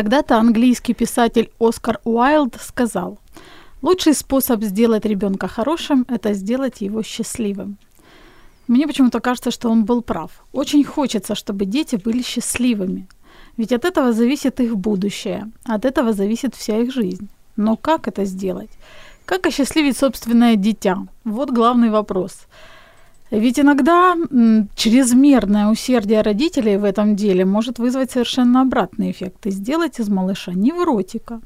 Когда-то английский писатель Оскар Уайлд сказал, лучший способ сделать ребенка хорошим – это сделать его счастливым. Мне почему-то кажется, что он был прав. Очень хочется, чтобы дети были счастливыми. Ведь от этого зависит их будущее, от этого зависит вся их жизнь. Но как это сделать? Как осчастливить собственное дитя? Вот главный вопрос. Ведь иногда чрезмерное усердие родителей в этом деле может вызвать совершенно обратный эффект и сделать из малыша невротика.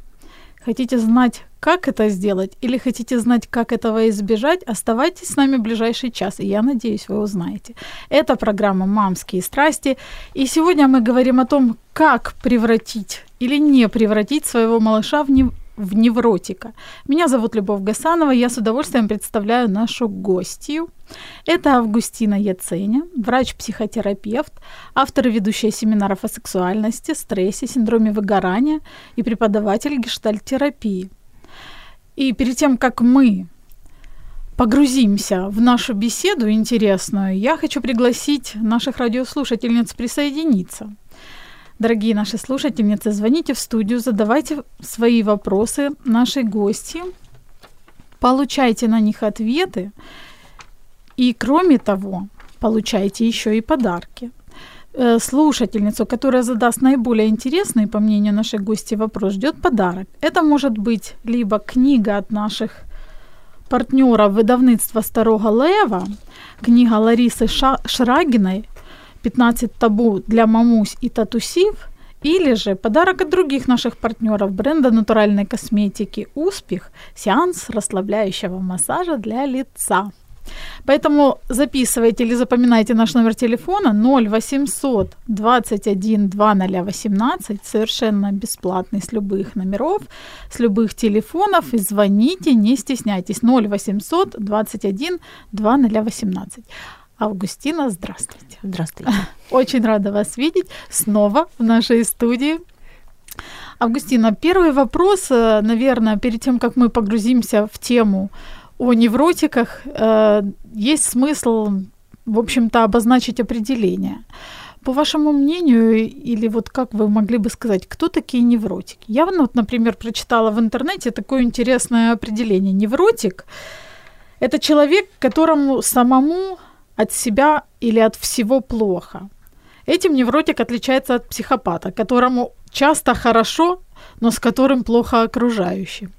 Хотите знать, как это сделать, или хотите знать, как этого избежать, оставайтесь с нами в ближайший час, и я надеюсь, вы узнаете. Это программа «Мамские страсти», и сегодня мы говорим о том, как превратить или не превратить своего малыша в, нев в невротика. Меня зовут Любовь Гасанова, я с удовольствием представляю нашу гостью. Это Августина Яценя, врач-психотерапевт, автор и ведущая семинаров о сексуальности, стрессе, синдроме выгорания и преподаватель гештальтерапии. И перед тем, как мы погрузимся в нашу беседу интересную, я хочу пригласить наших радиослушательниц присоединиться – Дорогие наши слушательницы, звоните в студию, задавайте свои вопросы нашей гости, получайте на них ответы, и кроме того, получайте еще и подарки. Э, слушательницу, которая задаст наиболее интересный, по мнению нашей гости, вопрос, ждет подарок. Это может быть либо книга от наших партнеров выдавництва Старого Лева, книга Ларисы Шрагиной 15 табу для мамусь и татусив, или же подарок от других наших партнеров бренда натуральной косметики «Успех» – сеанс расслабляющего массажа для лица. Поэтому записывайте или запоминайте наш номер телефона 0800 21 2018, совершенно бесплатный с любых номеров, с любых телефонов, и звоните, не стесняйтесь, 0800 21 2018. Августина, здравствуйте. Здравствуйте. Очень рада вас видеть снова в нашей студии. Августина, первый вопрос, э, наверное, перед тем, как мы погрузимся в тему о невротиках, э, есть смысл, в общем-то, обозначить определение. По вашему мнению, или вот как вы могли бы сказать, кто такие невротики? Я, вот, например, прочитала в интернете такое интересное определение. Невротик – это человек, которому самому от себя или от всего плохо. Этим невротик отличается от психопата, которому часто хорошо, но с которым плохо окружающим.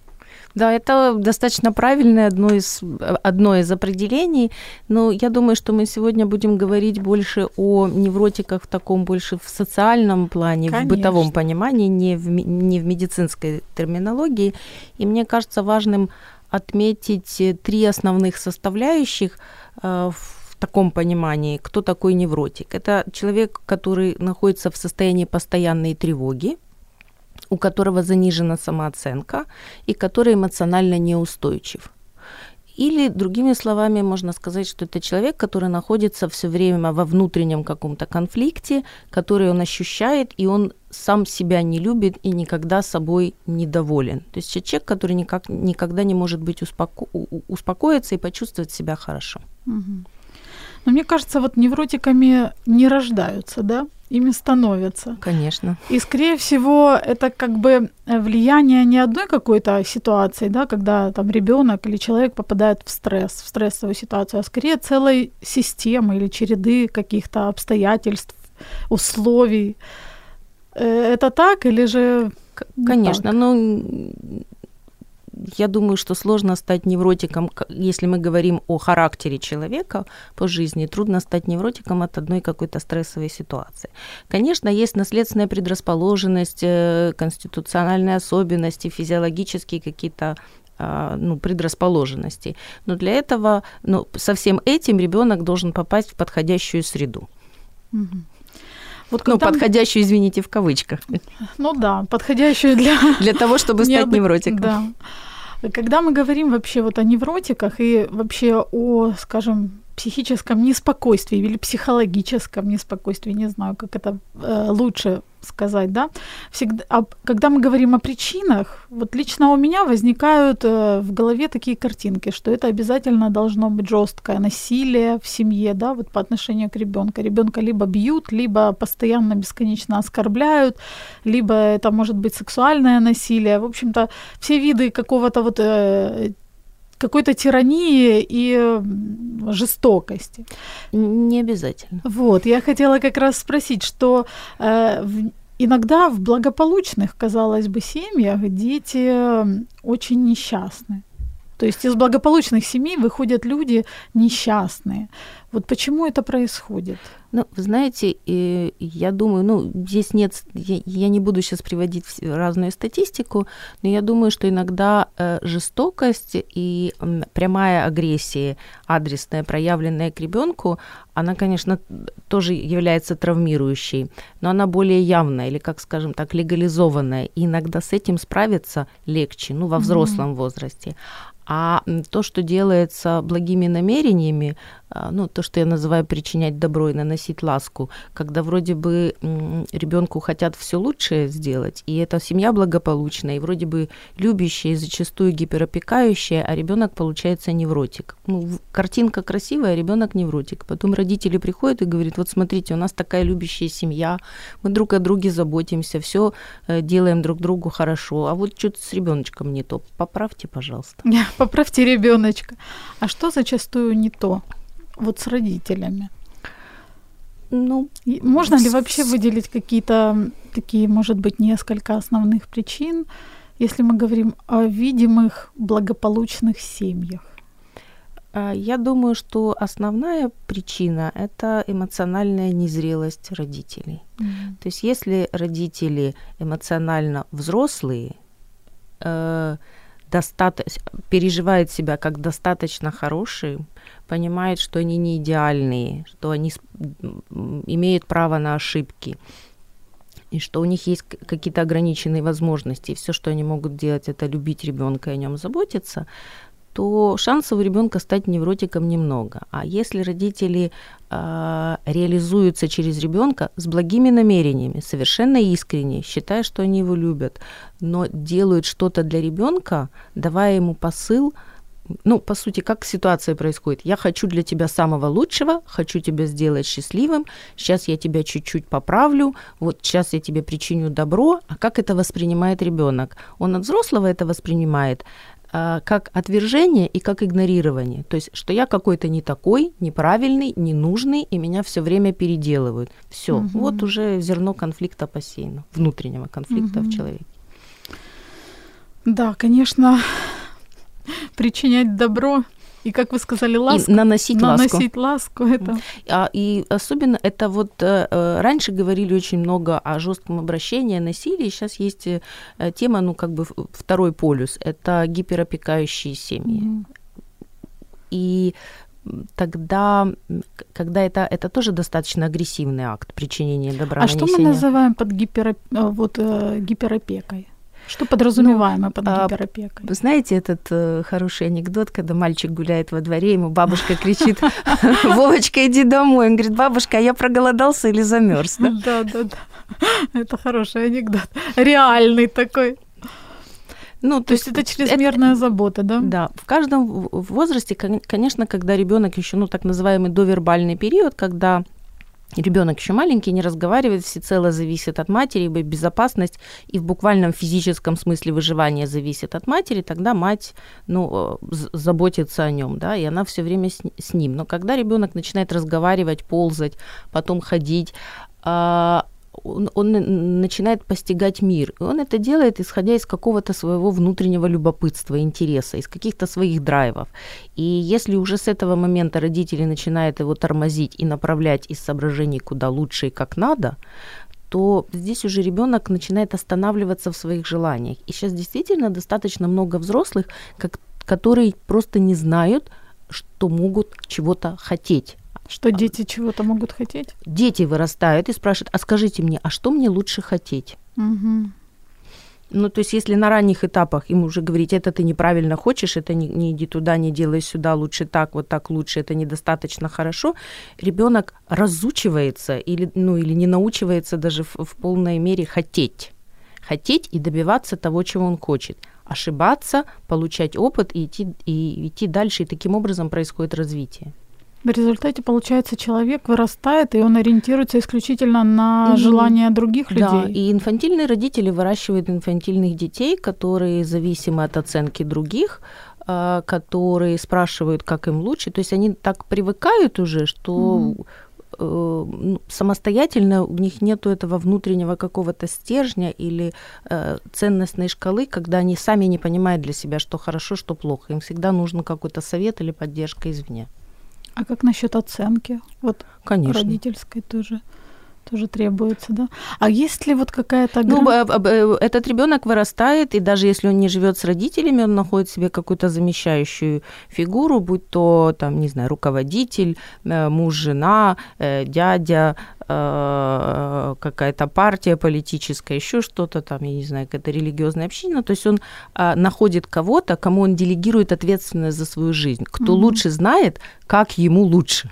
Да, это достаточно правильное одно из, одно из определений, но я думаю, что мы сегодня будем говорить больше о невротиках в таком больше в социальном плане, Конечно. в бытовом понимании, не в, не в медицинской терминологии. И мне кажется важным отметить три основных составляющих э, в таком понимании, кто такой невротик? Это человек, который находится в состоянии постоянной тревоги, у которого занижена самооценка и который эмоционально неустойчив. Или, другими словами, можно сказать, что это человек, который находится все время во внутреннем каком-то конфликте, который он ощущает, и он сам себя не любит и никогда собой недоволен. То есть человек, который никак, никогда не может быть успоко... успокоиться и почувствовать себя хорошо. Угу. Но мне кажется, вот невротиками не рождаются, да? Ими становятся. Конечно. И, скорее всего, это как бы влияние не одной какой-то ситуации, да, когда там ребенок или человек попадает в стресс, в стрессовую ситуацию, а скорее целой системы или череды каких-то обстоятельств, условий. Э, это так или же Конечно, так? но я думаю, что сложно стать невротиком, если мы говорим о характере человека по жизни, трудно стать невротиком от одной какой-то стрессовой ситуации. Конечно, есть наследственная предрасположенность, э, конституциональные особенности, физиологические какие-то а, ну, предрасположенности. Но для этого, ну, со всем этим ребенок должен попасть в подходящую среду. Угу. Вот ну, когда... подходящую, извините, в кавычках. Ну да, подходящую для... Для того, чтобы стать невротиком. Да. Когда мы говорим вообще вот о невротиках и вообще о, скажем, психическом неспокойствии или психологическом неспокойствии, не знаю, как это э, лучше сказать, да, всегда, а, когда мы говорим о причинах, вот лично у меня возникают э, в голове такие картинки, что это обязательно должно быть жесткое насилие в семье, да, вот по отношению к ребенку. Ребенка либо бьют, либо постоянно бесконечно оскорбляют, либо это может быть сексуальное насилие. В общем-то, все виды какого-то вот э, какой-то тирании и жестокости. Не обязательно. Вот, я хотела как раз спросить, что э, в, иногда в благополучных, казалось бы, семьях дети очень несчастны. То есть из благополучных семей выходят люди несчастные. Вот почему это происходит? Ну, вы знаете, я думаю, ну, здесь нет, я не буду сейчас приводить разную статистику, но я думаю, что иногда э, жестокость и прямая агрессия, адресная, проявленная к ребенку, она, конечно, тоже является травмирующей, но она более явная или, как скажем так, легализованная. И иногда с этим справиться легче, ну, во взрослом mm-hmm. возрасте. А то, что делается благими намерениями, ну, то, что я называю причинять добро и наносить ласку, когда вроде бы ребенку хотят все лучшее сделать, и эта семья благополучная, и вроде бы любящая, и зачастую гиперопекающая, а ребенок получается невротик. Ну, картинка красивая, а ребенок невротик. Потом родители приходят и говорят, вот смотрите, у нас такая любящая семья, мы друг о друге заботимся, все э, делаем друг другу хорошо, а вот что-то с ребеночком не то. Поправьте, пожалуйста. Поправьте ребеночка. А что зачастую не то? Вот с родителями? Ну, можно ли вообще выделить какие-то такие, может быть, несколько основных причин, если мы говорим о видимых благополучных семьях? А, я думаю, что основная причина – это эмоциональная незрелость родителей. Mm-hmm. То есть если родители эмоционально взрослые, э, достаточно, переживают себя как достаточно хорошие, понимают, что они не идеальные, что они имеют право на ошибки, и что у них есть какие-то ограниченные возможности, и все, что они могут делать, это любить ребенка и о нем заботиться, то шансов у ребенка стать невротиком немного. А если родители э, реализуются через ребенка с благими намерениями, совершенно искренне, считая, что они его любят, но делают что-то для ребенка, давая ему посыл, ну, по сути, как ситуация происходит. Я хочу для тебя самого лучшего, хочу тебя сделать счастливым, сейчас я тебя чуть-чуть поправлю, вот сейчас я тебе причиню добро, а как это воспринимает ребенок? Он от взрослого это воспринимает как отвержение и как игнорирование. То есть, что я какой-то не такой, неправильный, ненужный, и меня все время переделывают. Все, угу. вот уже зерно конфликта посеяно, внутреннего конфликта угу. в человеке. Да, конечно, причинять добро и, как вы сказали, ласку. И наносить, наносить ласку. ласку это. А, и особенно это вот э, э, раньше говорили очень много о жестком обращении, насилии. Сейчас есть э, тема, ну, как бы второй полюс. Это гиперопекающие семьи. Mm-hmm. И тогда, когда это, это тоже достаточно агрессивный акт причинения добра. А нанесения. что мы называем под гипероп... вот, гиперопекой? Что подразумеваемо ну, под а, гиперопекой? А, знаете этот э, хороший анекдот, когда мальчик гуляет во дворе, ему бабушка кричит, Вовочка, иди домой. Он говорит, бабушка, а я проголодался или замерз? Да, да, да. Это хороший анекдот. Реальный такой. Ну, то, то есть это чрезмерная это, забота, да? Да. В каждом возрасте, конечно, когда ребенок еще, ну, так называемый довербальный период, когда ребенок еще маленький, не разговаривает, всецело зависит от матери, ибо безопасность и в буквальном физическом смысле выживания зависит от матери, тогда мать ну, э, заботится о нем, да, и она все время с, с ним. Но когда ребенок начинает разговаривать, ползать, потом ходить, а, он, он начинает постигать мир. И он это делает, исходя из какого-то своего внутреннего любопытства, интереса, из каких-то своих драйвов. И если уже с этого момента родители начинают его тормозить и направлять из соображений куда лучше и как надо, то здесь уже ребенок начинает останавливаться в своих желаниях. И сейчас действительно достаточно много взрослых, как, которые просто не знают, что могут чего-то хотеть что дети чего-то могут хотеть? Дети вырастают и спрашивают, а скажите мне, а что мне лучше хотеть? Угу. Ну, то есть, если на ранних этапах ему уже говорить, это ты неправильно хочешь, это не, не иди туда, не делай сюда, лучше так, вот так лучше, это недостаточно хорошо, ребенок разучивается или, ну, или не научивается даже в, в полной мере хотеть. Хотеть и добиваться того, чего он хочет. Ошибаться, получать опыт и идти, и идти дальше. И таким образом происходит развитие. В результате, получается, человек вырастает, и он ориентируется исключительно на угу. желания других людей. Да, и инфантильные родители выращивают инфантильных детей, которые зависимы от оценки других, а, которые спрашивают, как им лучше. То есть они так привыкают уже, что угу самостоятельно у них нет этого внутреннего какого-то стержня или э, ценностной шкалы, когда они сами не понимают для себя, что хорошо, что плохо. Им всегда нужен какой-то совет или поддержка извне. А как насчет оценки? Вот Конечно. родительской тоже тоже требуется, да? А есть ли вот какая-то грань? Ну, э, этот ребенок вырастает, и даже если он не живет с родителями, он находит себе какую-то замещающую фигуру, будь то, там, не знаю, руководитель, э, муж, жена, э, дядя, какая-то партия политическая, еще что-то там, я не знаю, какая-то религиозная община. То есть он а, находит кого-то, кому он делегирует ответственность за свою жизнь, кто угу. лучше знает, как ему лучше.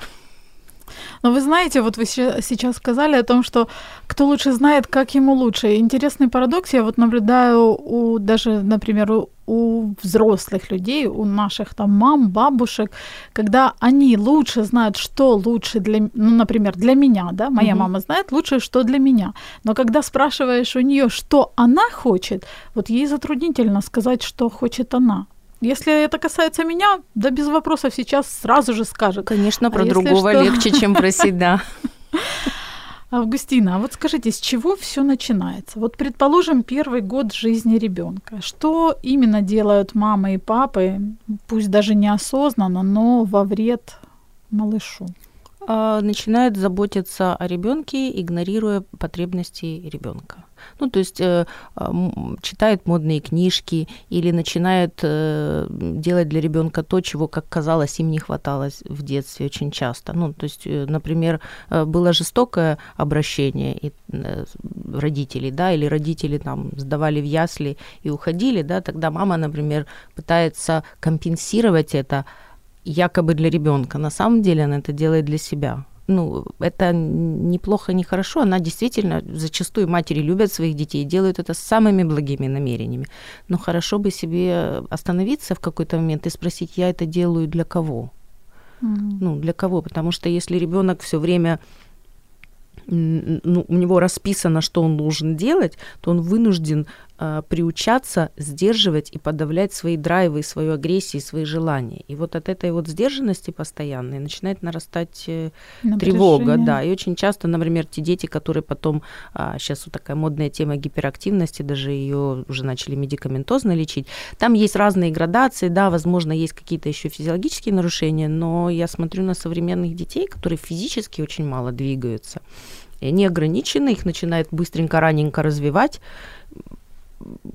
Но вы знаете, вот вы сейчас сказали о том, что кто лучше знает, как ему лучше. Интересный парадокс я вот наблюдаю у даже, например, у, у взрослых людей, у наших там мам, бабушек, когда они лучше знают, что лучше для, ну, например, для меня, да, моя mm-hmm. мама знает лучше, что для меня. Но когда спрашиваешь у нее, что она хочет, вот ей затруднительно сказать, что хочет она. Если это касается меня, да без вопросов сейчас сразу же скажет. Конечно, про а другого что... легче, чем просить, да. Августина, а вот скажите, с чего все начинается? Вот предположим, первый год жизни ребенка. Что именно делают мамы и папы, пусть даже неосознанно, но во вред малышу? А, начинают заботиться о ребенке, игнорируя потребности ребенка. Ну, то есть э, читают модные книжки или начинают э, делать для ребенка то, чего, как казалось, им не хватало в детстве очень часто. Ну, то есть, э, например, э, было жестокое обращение и, э, родителей, да, или родители там сдавали в ясли и уходили, да, тогда мама, например, пытается компенсировать это якобы для ребенка. На самом деле она это делает для себя. Ну, это неплохо, не хорошо. Она действительно, зачастую матери любят своих детей, делают это с самыми благими намерениями. Но хорошо бы себе остановиться в какой-то момент и спросить, я это делаю для кого? Mm-hmm. Ну, для кого? Потому что если ребенок все время ну, у него расписано, что он должен делать, то он вынужден приучаться сдерживать и подавлять свои драйвы, свою агрессию, свои желания. И вот от этой вот сдержанности постоянной начинает нарастать э, тревога, да. И очень часто, например, те дети, которые потом, э, сейчас вот такая модная тема гиперактивности, даже ее уже начали медикаментозно лечить, там есть разные градации, да, возможно, есть какие-то еще физиологические нарушения, но я смотрю на современных детей, которые физически очень мало двигаются. И они ограничены, их начинают быстренько, раненько развивать,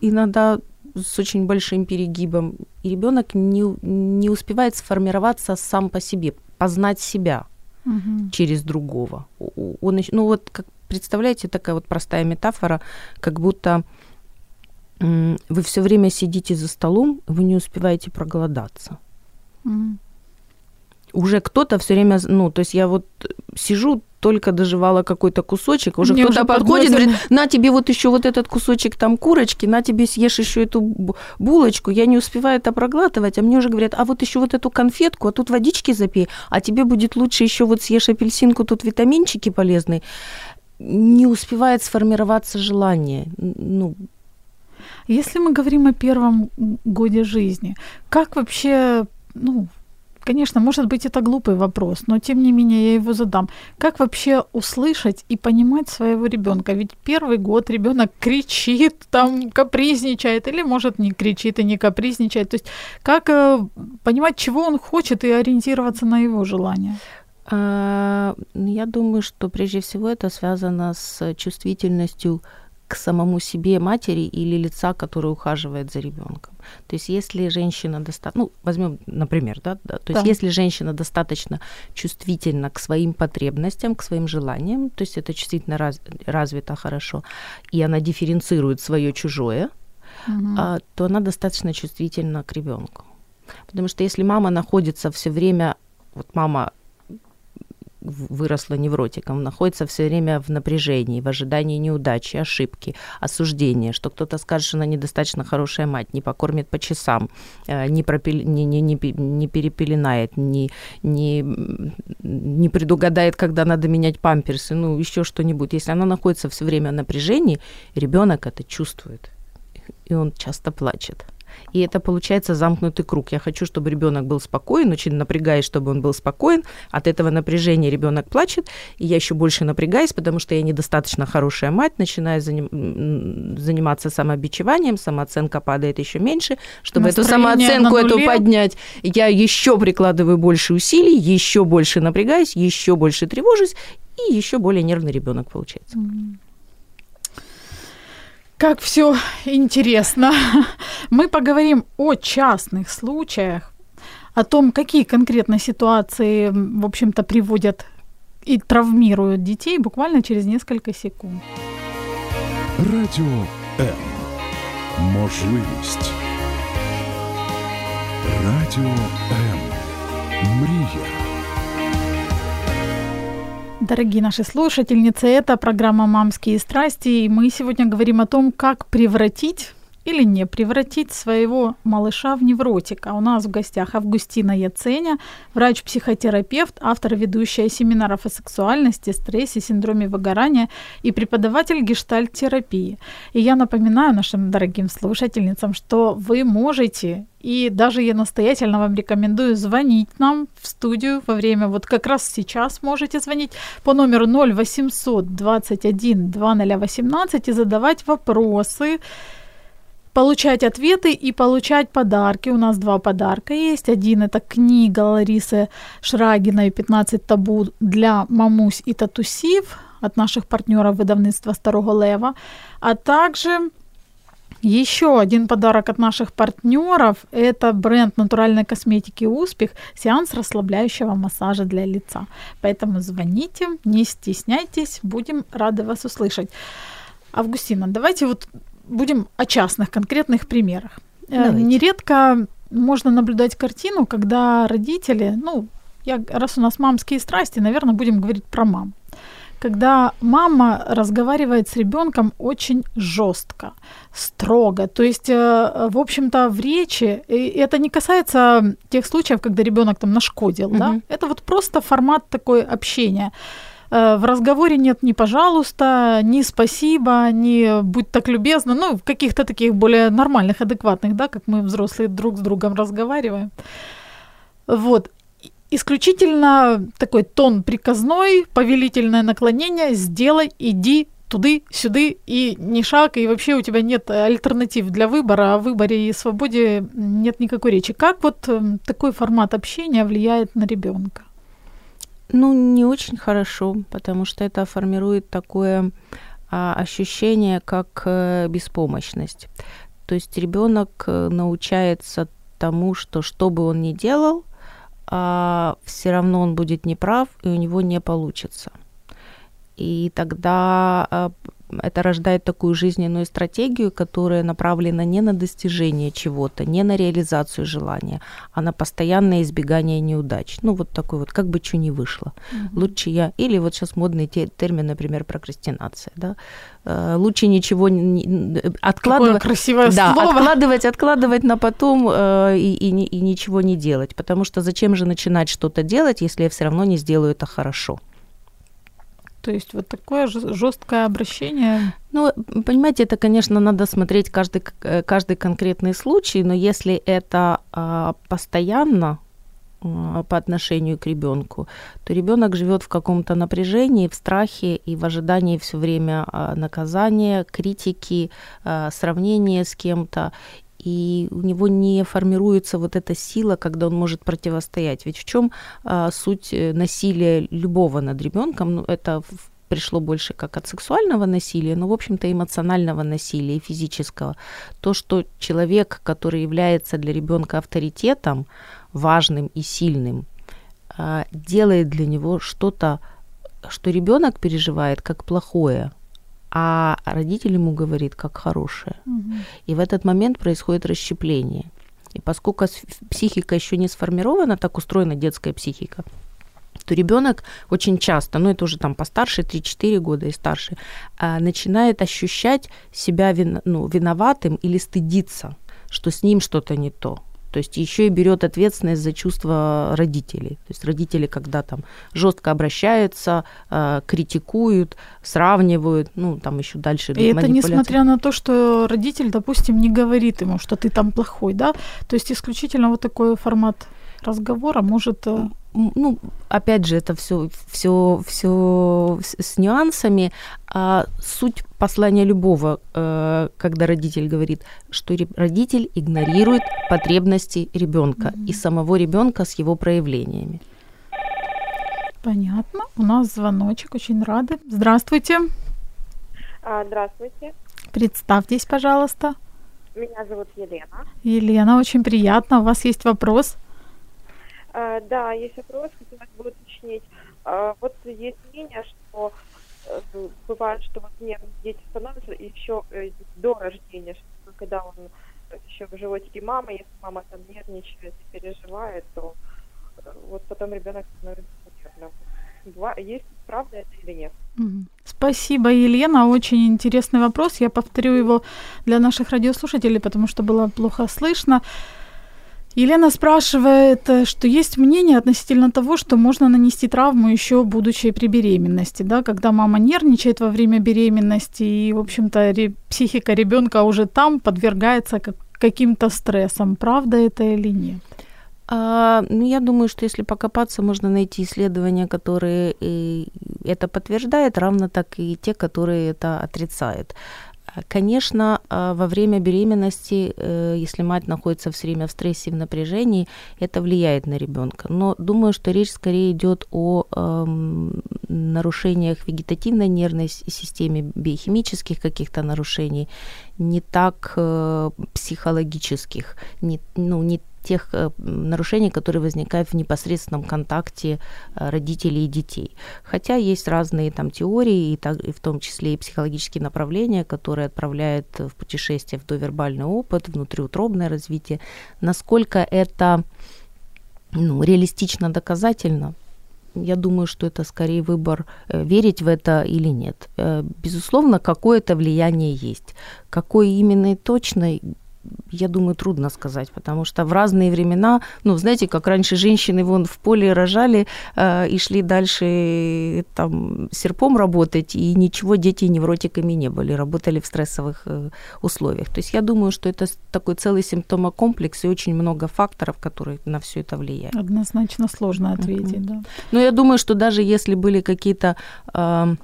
иногда с очень большим перегибом, и ребенок не, не успевает сформироваться сам по себе, познать себя угу. через другого. Он, ну вот, как представляете, такая вот простая метафора, как будто вы все время сидите за столом, вы не успеваете проголодаться. Угу. Уже кто-то все время, ну, то есть я вот сижу, только доживала какой-то кусочек, уже кто-то подходит, говорит, на тебе вот еще вот этот кусочек там курочки, на тебе съешь еще эту булочку, я не успеваю это проглатывать, а мне уже говорят, а вот еще вот эту конфетку, а тут водички запей, а тебе будет лучше еще вот съешь апельсинку, тут витаминчики полезные. Не успевает сформироваться желание. Ну, если мы говорим о первом годе жизни, как вообще, ну, Конечно, может быть, это глупый вопрос, но тем не менее я его задам. Как вообще услышать и понимать своего ребенка? Ведь первый год ребенок кричит, там капризничает, или может не кричит и не капризничает. То есть как э, понимать, чего он хочет и ориентироваться на его желания? А, я думаю, что прежде всего это связано с чувствительностью к самому себе матери или лица, который ухаживает за ребенком. То есть если женщина достаточно, ну, возьмем, например, да, да то есть да. если женщина достаточно чувствительна к своим потребностям, к своим желаниям, то есть это чувствительно раз, развито хорошо, и она дифференцирует свое чужое, угу. то она достаточно чувствительна к ребенку. Потому что если мама находится все время, вот мама выросла невротиком, находится все время в напряжении, в ожидании неудачи, ошибки, осуждения, что кто-то скажет, что она недостаточно хорошая мать, не покормит по часам, э, не, пропил, не, не, не, не перепеленает, не, не, не предугадает, когда надо менять памперсы, ну, еще что-нибудь. Если она находится все время в напряжении, ребенок это чувствует, и он часто плачет. И это получается замкнутый круг. Я хочу, чтобы ребенок был спокоен, очень напрягаюсь, чтобы он был спокоен. От этого напряжения ребенок плачет, и я еще больше напрягаюсь, потому что я недостаточно хорошая мать, начинаю заним... заниматься самобичеванием, самооценка падает еще меньше. Чтобы Настроение эту самооценку эту поднять, я еще прикладываю больше усилий, еще больше напрягаюсь, еще больше тревожусь, и еще более нервный ребенок получается. Mm-hmm. Как все интересно. Мы поговорим о частных случаях, о том, какие конкретно ситуации, в общем-то, приводят и травмируют детей буквально через несколько секунд. Радіо М. Можливість. Радіо М. Мрія. Дорогие наши слушательницы, это программа «Мамские страсти», и мы сегодня говорим о том, как превратить или не превратить своего малыша в невротика. У нас в гостях Августина Яценя, врач-психотерапевт, автор ведущая семинаров о сексуальности, стрессе, синдроме выгорания и преподаватель гештальт-терапии. И я напоминаю нашим дорогим слушательницам, что вы можете и даже я настоятельно вам рекомендую звонить нам в студию во время, вот как раз сейчас можете звонить по номеру 0800 21 2018 и задавать вопросы, получать ответы и получать подарки. У нас два подарка есть. Один это книга Ларисы Шрагиной «15 табу для мамусь и татусив» от наших партнеров выдавництва Старого Лева, а также еще один подарок от наших партнеров – это бренд натуральной косметики «Успех» – сеанс расслабляющего массажа для лица. Поэтому звоните, не стесняйтесь, будем рады вас услышать. Августина, давайте вот будем о частных конкретных примерах. Э, Давайте. Нередко можно наблюдать картину, когда родители, ну, я, раз у нас мамские страсти, наверное, будем говорить про мам. Когда мама разговаривает с ребенком очень жестко, строго. То есть, э, в общем-то, в речи, и это не касается тех случаев, когда ребенок там нашкодил, угу. да? Это вот просто формат такой общения. Э, в разговоре нет ни пожалуйста, ни спасибо, ни будь так любезно, ну, каких-то таких более нормальных, адекватных, да, как мы взрослые друг с другом разговариваем. Вот. Исключительно такой тон приказной, повелительное наклонение, сделай, иди, туды, сюды, и ни шаг, и вообще у тебя нет альтернатив для выбора, о выборе и свободе нет никакой речи. Как вот эм, такой формат общения влияет на ребенка? Ну, не очень хорошо, потому что это формирует такое а, ощущение, как а, беспомощность. То есть ребенок э, научается тому, что что бы он ни делал, а, все равно он будет неправ, и у него не получится. И тогда а, это рождает такую жизненную стратегию, которая направлена не на достижение чего-то, не на реализацию желания, а на постоянное избегание неудач. Ну, вот такой вот, как бы что ни вышло. Угу. Лучше я... Или вот сейчас модный термин, например, прокрастинация, да? Э, лучше ничего не... Откладывать... Какое красивое да, слово. откладывать, откладывать на потом э, и, и, и ничего не делать. Потому что зачем же начинать что-то делать, если я все равно не сделаю это хорошо? То есть вот такое жесткое обращение. Ну, понимаете, это, конечно, надо смотреть каждый, э, каждый конкретный случай, но если это а, постоянно а, по отношению к ребенку, то ребенок живет в каком-то напряжении, в страхе и в ожидании все время а, наказания, критики, сравнения с кем-то и у него не формируется вот эта сила, когда он может противостоять. Ведь в чем а, суть э, насилия любого над ребенком? Ну, это пришло больше как от сексуального насилия, но, в общем-то, эмоционального насилия и физического. То, что человек, который является для ребенка авторитетом, важным и сильным, а, делает для него что-то, что ребенок переживает как плохое, а родитель ему говорит как хорошее. Угу. И в этот момент происходит расщепление. И поскольку психика еще не сформирована, так устроена детская психика, то ребенок очень часто, ну это уже там постарше, 3-4 года и старше, а, начинает ощущать себя вин, ну, виноватым или стыдиться, что с ним что-то не то. То есть еще и берет ответственность за чувства родителей. То есть родители, когда там жестко обращаются, э, критикуют, сравнивают, ну там еще дальше. И это несмотря на то, что родитель, допустим, не говорит ему, что ты там плохой, да? То есть исключительно вот такой формат разговора может э, ну, опять же, это все, все, все с нюансами. А суть послания любого, э, когда родитель говорит, что родитель игнорирует потребности ребенка mm-hmm. и самого ребенка с его проявлениями. Понятно. У нас звоночек, очень рады. Здравствуйте. А, здравствуйте. Представьтесь, пожалуйста. Меня зовут Елена. Елена, очень приятно. У вас есть вопрос? Да, есть вопрос, хотелось бы уточнить. А, вот есть мнение, что э, бывает, что вот нет, дети становятся еще э, до рождения, что когда он еще в животике мамы, если мама там нервничает переживает, то э, вот потом ребенок становится нервным. Есть правда это или нет? Спасибо, Елена. Очень интересный вопрос. Я повторю его для наших радиослушателей, потому что было плохо слышно. Елена спрашивает, э, что есть мнение относительно того, что можно нанести травму еще будучи при беременности, да, когда мама нервничает во время беременности, и, в общем-то, психика ребенка уже там подвергается как- каким-то стрессам. Правда это или нет? А, ну, я думаю, что если покопаться, можно найти исследования, которые это подтверждают, равно так и те, которые это отрицают. Конечно, а, во время беременности, э, если мать находится все время в стрессе и в напряжении, это влияет на ребенка. Но думаю, что речь скорее идет о эм, нарушениях вегетативной нервной системы, биохимических каких-то нарушений, не так э, психологических, не, ну, не тех э, нарушений, которые возникают в непосредственном контакте э, родителей и детей. Хотя есть разные там теории, и, так, и в том числе и психологические направления, которые отправляют в путешествие в довербальный опыт, внутриутробное развитие. Насколько это ну, реалистично доказательно, я думаю, что это скорее выбор, э, верить в это или нет. Безусловно, какое-то влияние есть. Какое именно и точно, я думаю, трудно сказать, потому что в разные времена, ну, знаете, как раньше женщины вон в поле рожали э, и шли дальше там серпом работать, и ничего дети невротиками не были, работали в стрессовых э, условиях. То есть я думаю, что это такой целый симптомокомплекс и очень много факторов, которые на все это влияют. Однозначно сложно ответить, да. Но я думаю, что даже если были какие-то э,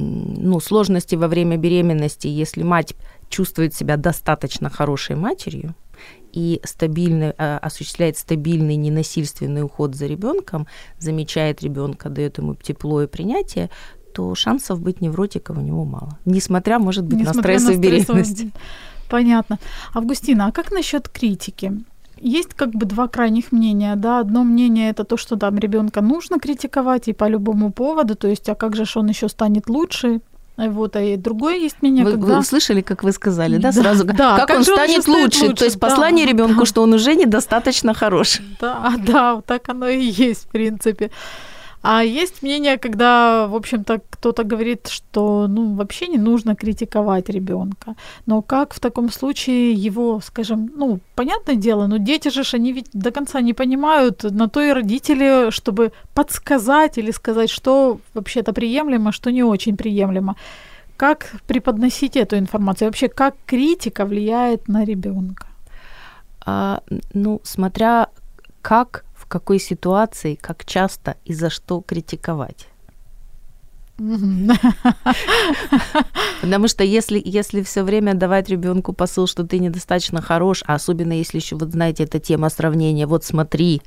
ну, сложности во время беременности, если мать чувствует себя достаточно хорошей матерью и стабильно, а, осуществляет стабильный ненасильственный уход за ребенком, замечает ребенка, дает ему тепло и принятие, то шансов быть невротиком у него мало. Несмотря, может быть, Несмотря на стресс и беременность. Понятно. Августина, а как насчет критики? Есть как бы два крайних мнения, да. Одно мнение это то, что там ребенка нужно критиковать и по любому поводу, то есть, а как же он еще станет лучше, вот, а и другое есть мнение, вы, когда... Вы слышали, как вы сказали, да, да сразу? Да, как, как он станет он лучше? лучше? То есть да, послание ребенку, да. что он уже недостаточно хорош. Да, да, так оно и есть, в принципе. А есть мнение, когда, в общем-то, кто-то говорит, что ну, вообще не нужно критиковать ребенка. Но как в таком случае его, скажем, ну, понятное дело, но дети же, они ведь до конца не понимают, на то и родители, чтобы подсказать или сказать, что вообще-то приемлемо, что не очень приемлемо. Как преподносить эту информацию? Вообще, как критика влияет на ребенка? А, ну, смотря как какой ситуации, как часто и за что критиковать. Потому что если, если все время давать ребенку посыл, что ты недостаточно хорош, а особенно если еще, вот знаете, эта тема сравнения, вот смотри,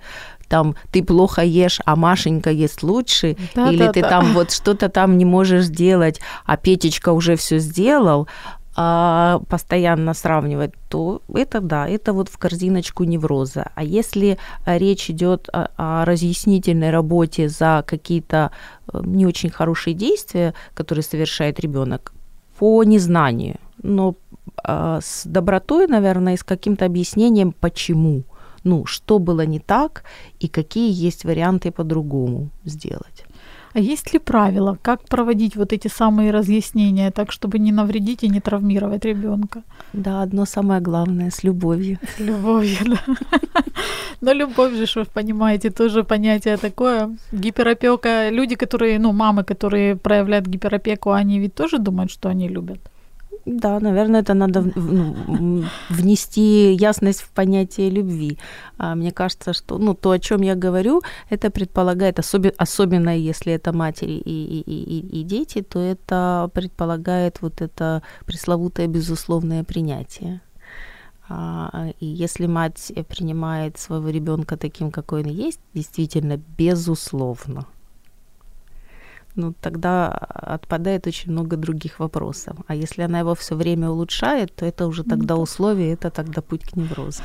там ты плохо ешь, а Машенька ест лучше, да, или да, ты да. там вот что-то там не можешь сделать, а Петечка уже все сделал, а, постоянно сравнивать, то это да, это вот в корзиночку невроза. А если речь идет о, о разъяснительной работе за какие-то э, не очень хорошие действия, которые совершает ребенок по незнанию, но а, с добротой, наверное, и с каким-то объяснением, почему, ну, что было не так и какие есть варианты по-другому сделать. А есть ли правила, как проводить вот эти самые разъяснения, так чтобы не навредить и не травмировать ребенка? Да, одно самое главное с любовью. С любовью, да. Но любовь же, вы понимаете, тоже понятие такое. Гиперопека. Люди, которые, ну, мамы, которые проявляют гиперопеку, они ведь тоже думают, что они любят. Да, наверное, это надо ну, внести ясность в понятие любви. А мне кажется, что ну, то, о чем я говорю, это предполагает, особенно, особенно если это матери и, и, и, и дети, то это предполагает вот это пресловутое безусловное принятие. А, и если мать принимает своего ребенка таким, какой он есть, действительно, безусловно, ну, тогда отпадает очень много других вопросов. А если она его все время улучшает, то это уже тогда условие, это тогда путь к неврозу.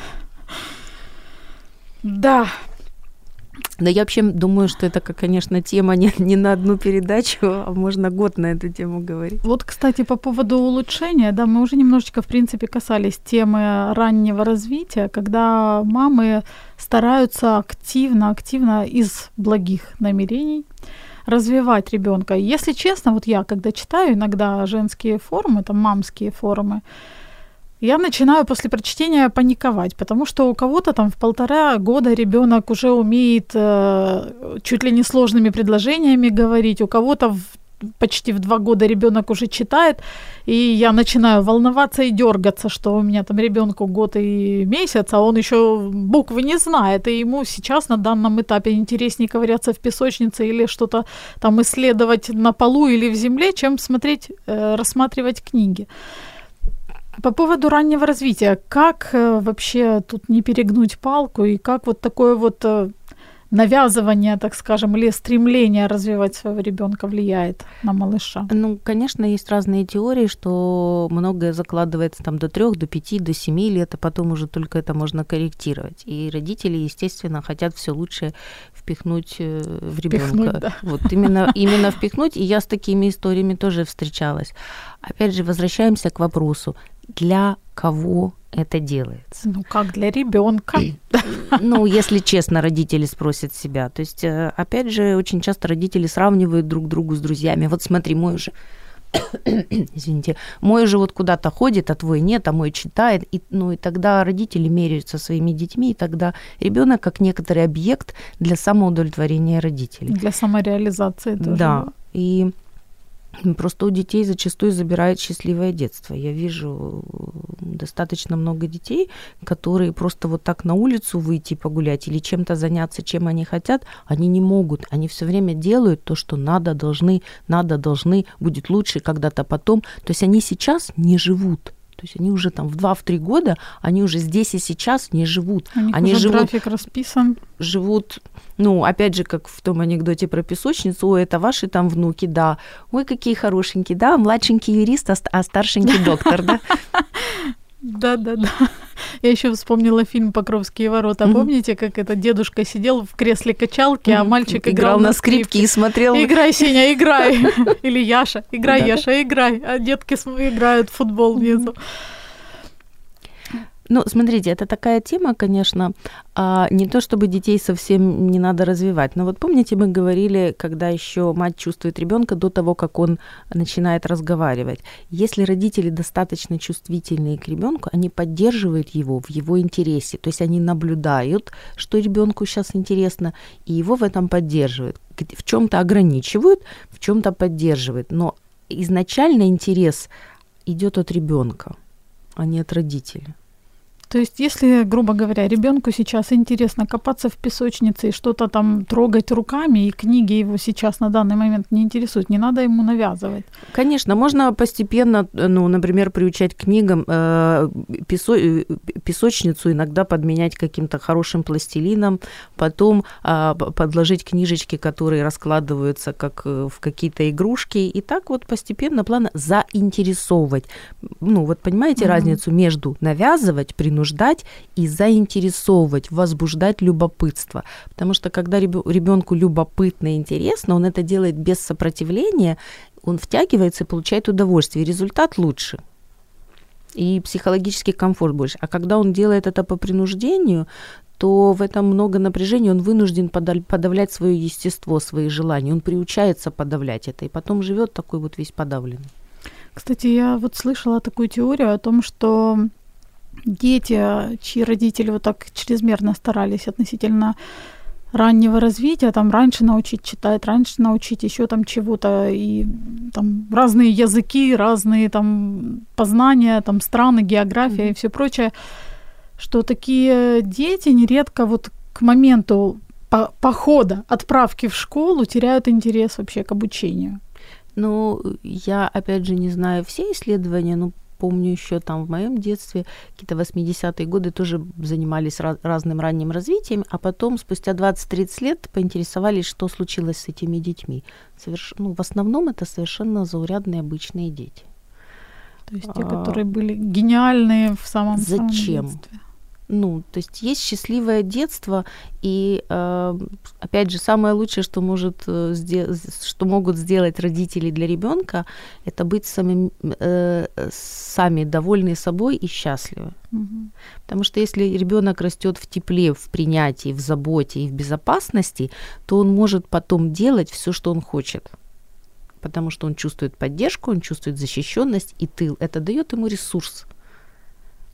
Да. Но я вообще думаю, что это, конечно, тема не, не на одну передачу, а можно год на эту тему говорить. Вот, кстати, по поводу улучшения, да, мы уже немножечко, в принципе, касались темы раннего развития, когда мамы стараются активно, активно из благих намерений развивать ребенка. Если честно, вот я, когда читаю иногда женские форумы, там мамские форумы, я начинаю после прочтения паниковать, потому что у кого-то там в полтора года ребенок уже умеет э, чуть ли не сложными предложениями говорить, у кого-то в почти в два года ребенок уже читает, и я начинаю волноваться и дергаться, что у меня там ребенку год и месяц, а он еще буквы не знает, и ему сейчас на данном этапе интереснее ковыряться в песочнице или что-то там исследовать на полу или в земле, чем смотреть, э, рассматривать книги. По поводу раннего развития, как э, вообще тут не перегнуть палку и как вот такое вот э, навязывание, так скажем, или стремление развивать своего ребенка влияет на малыша? Ну, конечно, есть разные теории, что многое закладывается там до трех, до пяти, до семи лет, а потом уже только это можно корректировать. И родители, естественно, хотят все лучше впихнуть э, в ребенка. Да. Вот именно, именно впихнуть. И я с такими историями тоже встречалась. Опять же, возвращаемся к вопросу, для кого это делается. Ну, как для ребенка. Ну, если честно, родители спросят себя. То есть, э, опять же, очень часто родители сравнивают друг другу с друзьями. Вот смотри, мой уже извините, мой же вот куда-то ходит, а твой нет, а мой читает, и, ну и тогда родители меряются своими детьми, и тогда ребенок как некоторый объект для самоудовлетворения родителей. Для самореализации тоже. Да, и Просто у детей зачастую забирает счастливое детство. Я вижу достаточно много детей, которые просто вот так на улицу выйти погулять или чем-то заняться, чем они хотят, они не могут. Они все время делают то, что надо, должны, надо, должны, будет лучше когда-то потом. То есть они сейчас не живут. То есть они уже там в 2-3 года, они уже здесь и сейчас не живут. У них они уже живут, график расписан. Живут, ну, опять же, как в том анекдоте про песочницу, ой, это ваши там внуки, да. Ой, какие хорошенькие, да, младшенький юрист, а, а старшенький доктор, да. Да, да, да. Я еще вспомнила фильм Покровские ворота. Mm-hmm. Помните, как этот дедушка сидел в кресле качалки, mm-hmm. а мальчик играл, играл на скрипке и смотрел. Играй, Сеня, играй. Или Яша, играй, Яша, играй. А детки играют в футбол внизу. Ну, смотрите, это такая тема, конечно, а не то чтобы детей совсем не надо развивать. Но вот помните, мы говорили, когда еще мать чувствует ребенка до того, как он начинает разговаривать. Если родители достаточно чувствительные к ребенку, они поддерживают его в его интересе. То есть они наблюдают, что ребенку сейчас интересно, и его в этом поддерживают. В чем-то ограничивают, в чем-то поддерживают. Но изначально интерес идет от ребенка, а не от родителя. То есть, если, грубо говоря, ребенку сейчас интересно копаться в песочнице и что-то там трогать руками, и книги его сейчас на данный момент не интересуют, не надо ему навязывать. Конечно, можно постепенно, ну, например, приучать книгам э, песо, э, песочницу иногда подменять каким-то хорошим пластилином, потом э, подложить книжечки, которые раскладываются как э, в какие-то игрушки, и так вот постепенно, плавно заинтересовывать. Ну, вот понимаете mm-hmm. разницу между навязывать, принуждать принуждать и заинтересовывать, возбуждать любопытство. Потому что когда ребенку любопытно и интересно, он это делает без сопротивления, он втягивается и получает удовольствие, и результат лучше. И психологический комфорт больше. А когда он делает это по принуждению, то в этом много напряжения, он вынужден подавлять свое естество, свои желания, он приучается подавлять это, и потом живет такой вот весь подавленный. Кстати, я вот слышала такую теорию о том, что дети, чьи родители вот так чрезмерно старались относительно раннего развития, там раньше научить читать, раньше научить еще там чего-то, и там разные языки, разные там познания, там страны, география mm-hmm. и все прочее, что такие дети нередко вот к моменту по- похода, отправки в школу теряют интерес вообще к обучению. Ну, я, опять же, не знаю все исследования, но помню еще там в моем детстве, какие-то 80-е годы тоже занимались раз, разным ранним развитием, а потом спустя 20-30 лет поинтересовались, что случилось с этими детьми. Соверш... Ну, в основном это совершенно заурядные обычные дети. То есть те, а... которые были гениальные в самом Зачем? детстве ну, то есть есть счастливое детство, и э, опять же самое лучшее, что может э, что могут сделать родители для ребенка, это быть самим, э, сами довольны собой и счастливы. Угу. Потому что если ребенок растет в тепле, в принятии, в заботе и в безопасности, то он может потом делать все, что он хочет потому что он чувствует поддержку, он чувствует защищенность и тыл. Это дает ему ресурс.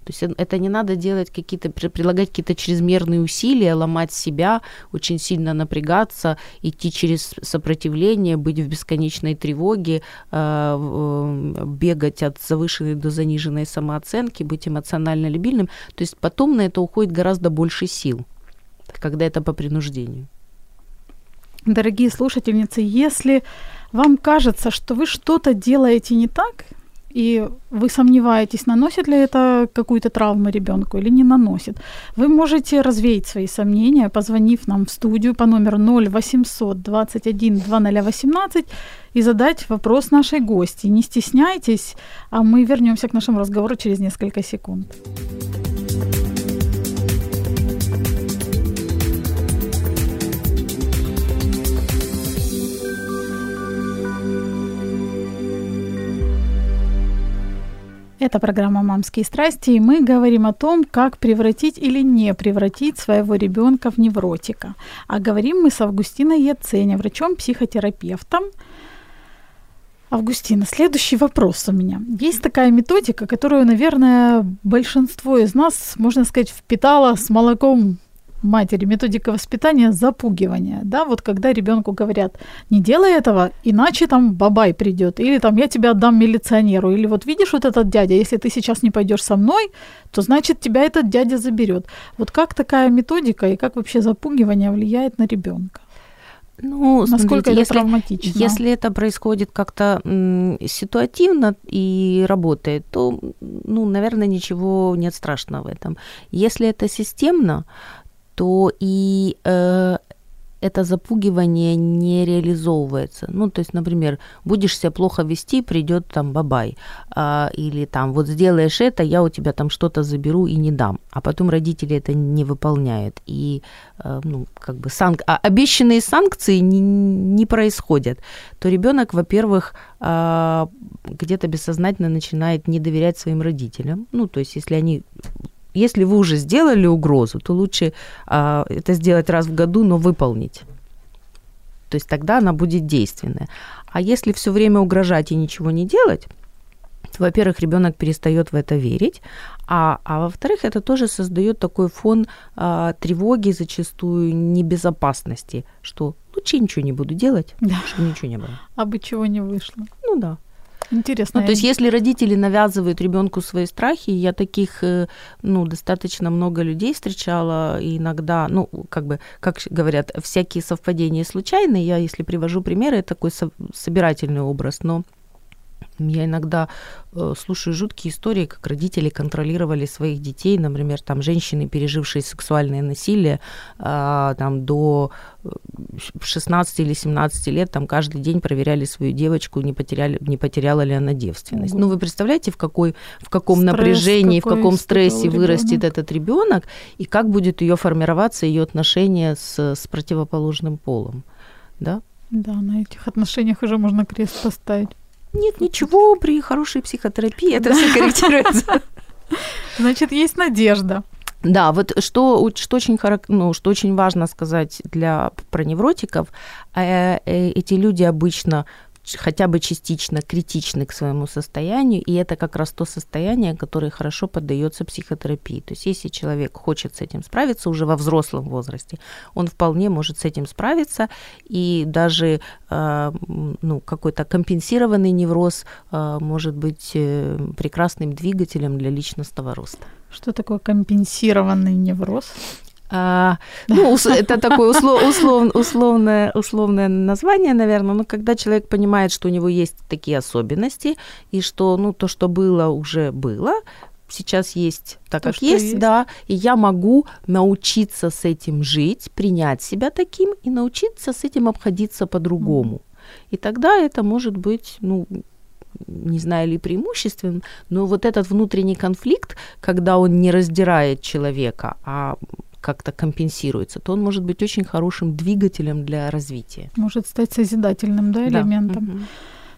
То есть это не надо делать какие-то, прилагать какие-то чрезмерные усилия, ломать себя, очень сильно напрягаться, идти через сопротивление, быть в бесконечной тревоге, э, бегать от завышенной до заниженной самооценки, быть эмоционально любильным. То есть потом на это уходит гораздо больше сил, когда это по принуждению. Дорогие слушательницы, если вам кажется, что вы что-то делаете не так, и вы сомневаетесь, наносит ли это какую-то травму ребенку или не наносит, вы можете развеять свои сомнения, позвонив нам в студию по номеру 0800 21 2018 и задать вопрос нашей гости. Не стесняйтесь, а мы вернемся к нашему разговору через несколько секунд. Это программа «Мамские страсти», и мы говорим о том, как превратить или не превратить своего ребенка в невротика. А говорим мы с Августиной Яценя, врачом-психотерапевтом. Августина, следующий вопрос у меня. Есть такая методика, которую, наверное, большинство из нас, можно сказать, впитало с молоком матери методика воспитания запугивания, да, вот когда ребенку говорят, не делай этого, иначе там бабай придет, или там я тебя отдам милиционеру, или вот видишь вот этот дядя, если ты сейчас не пойдешь со мной, то значит тебя этот дядя заберет. Вот как такая методика и как вообще запугивание влияет на ребенка? Ну, насколько смотрите, это если, травматично? Если это происходит как-то ситуативно и работает, то, ну, наверное, ничего нет страшного в этом. Если это системно, то и э, это запугивание не реализовывается. Ну, то есть, например, будешь себя плохо вести, придет там бабай, а, или там вот сделаешь это, я у тебя там что-то заберу и не дам, а потом родители это не выполняют, и а, ну, как бы санк... а обещанные санкции не, не происходят, то ребенок, во-первых, а, где-то бессознательно начинает не доверять своим родителям, ну, то есть, если они если вы уже сделали угрозу, то лучше а, это сделать раз в году, но выполнить. То есть тогда она будет действенная. А если все время угрожать и ничего не делать, то, во-первых, ребенок перестает в это верить, а, а во-вторых, это тоже создает такой фон а, тревоги, зачастую небезопасности, что лучше ничего не буду делать, да. чтобы ничего не было. А бы чего не вышло. Ну да. Интересно. Ну, то есть, если родители навязывают ребенку свои страхи, я таких, э, ну, достаточно много людей встречала, и иногда, ну, как бы, как говорят, всякие совпадения случайные. Я, если привожу примеры, это такой собирательный образ, но я иногда э, слушаю жуткие истории, как родители контролировали своих детей, например, там женщины, пережившие сексуальное насилие, э, там до 16 или 17 лет, там каждый день проверяли свою девочку, не, потеряли, не потеряла ли она девственность. Ну, вы представляете, в, какой, в каком Стресс напряжении, в каком стрессе вырастет этот ребенок, и как будет ее формироваться, ее отношение с, с противоположным полом, да? Да, на этих отношениях уже можно крест поставить. Нет, ничего, при хорошей психотерапии это все корректируется. Значит, есть надежда. Да, вот что, что, очень, ну, что очень важно сказать для про невротиков, э, э, эти люди обычно хотя бы частично критичны к своему состоянию, и это как раз то состояние, которое хорошо поддается психотерапии. То есть если человек хочет с этим справиться уже во взрослом возрасте, он вполне может с этим справиться, и даже э, ну, какой-то компенсированный невроз э, может быть э, прекрасным двигателем для личностного роста. Что такое компенсированный невроз? А, ну, это такое услов, услов, условное, условное название, наверное, но когда человек понимает, что у него есть такие особенности, и что ну, то, что было, уже было, сейчас есть так, то, как есть, есть, да, и я могу научиться с этим жить, принять себя таким и научиться с этим обходиться по-другому. И тогда это может быть, ну, не знаю ли преимуществен, но вот этот внутренний конфликт, когда он не раздирает человека, а как-то компенсируется, то он может быть очень хорошим двигателем для развития. Может стать созидательным да, элементом. Да.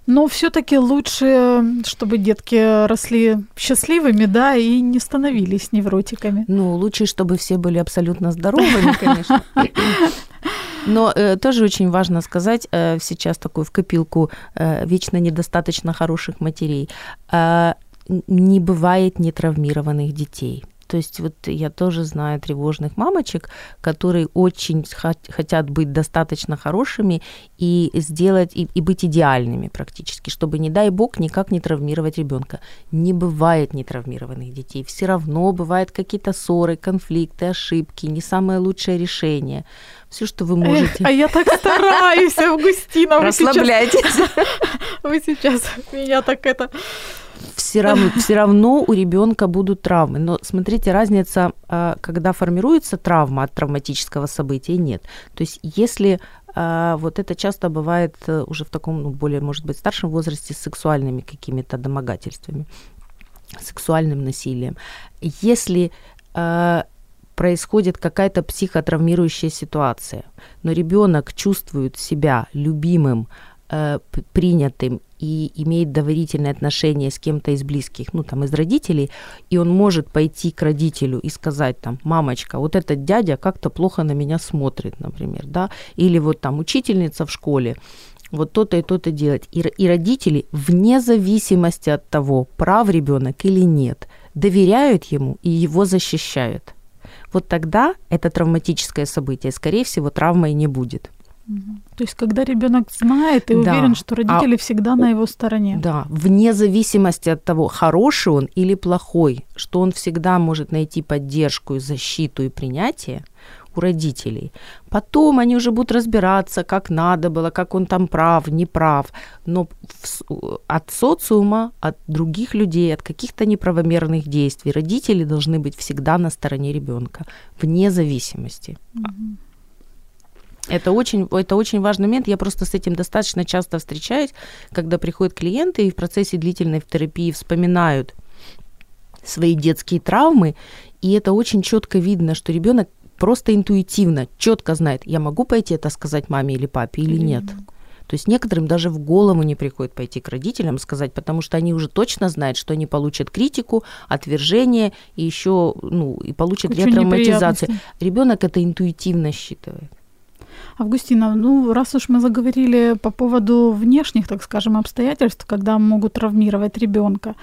Но все-таки лучше, чтобы детки росли счастливыми, да, и не становились невротиками. Ну, лучше, чтобы все были абсолютно здоровыми, конечно. Но э, тоже очень важно сказать э, сейчас такую в копилку э, вечно недостаточно хороших матерей. Э, не бывает нетравмированных детей. То есть вот я тоже знаю тревожных мамочек, которые очень хотят быть достаточно хорошими и сделать и, и быть идеальными практически, чтобы не дай бог никак не травмировать ребенка. Не бывает нетравмированных детей. Все равно бывают какие-то ссоры, конфликты, ошибки, не самое лучшее решение. Все, что вы можете. Эх, а я так стараюсь, Августина. Расслабляйтесь. Вы сейчас меня так это все равно, все равно у ребенка будут травмы. Но смотрите, разница, а, когда формируется травма от травматического события, нет. То есть если а, вот это часто бывает э, уже в таком, ну, более, может быть, старшем возрасте с сексуальными какими-то домогательствами, сексуальным насилием. Если а, происходит какая-то психотравмирующая ситуация, но ребенок чувствует себя любимым, э, принятым и имеет доверительные отношения с кем-то из близких, ну, там, из родителей, и он может пойти к родителю и сказать, там, мамочка, вот этот дядя как-то плохо на меня смотрит, например, да, или вот там учительница в школе, вот то-то и то-то делать. И, и родители, вне зависимости от того, прав ребенок или нет, доверяют ему и его защищают. Вот тогда это травматическое событие, скорее всего, травмой не будет. То есть, когда ребенок знает и да. уверен, что родители а, всегда на его стороне. Да, вне зависимости от того, хороший он или плохой, что он всегда может найти поддержку и защиту и принятие у родителей. Потом они уже будут разбираться, как надо было, как он там прав, не прав. Но от социума, от других людей, от каких-то неправомерных действий родители должны быть всегда на стороне ребенка, вне зависимости. Угу. Это очень, это очень важный момент. Я просто с этим достаточно часто встречаюсь, когда приходят клиенты и в процессе длительной терапии вспоминают свои детские травмы, и это очень четко видно, что ребенок просто интуитивно, четко знает, я могу пойти это сказать маме или папе или, или нет. То есть некоторым даже в голову не приходит пойти к родителям сказать, потому что они уже точно знают, что они получат критику, отвержение и еще ну, и получат Кучу ретравматизацию. Ребенок это интуитивно считывает. Августина, ну, раз уж мы заговорили по поводу внешних, так скажем, обстоятельств, когда могут травмировать ребенка,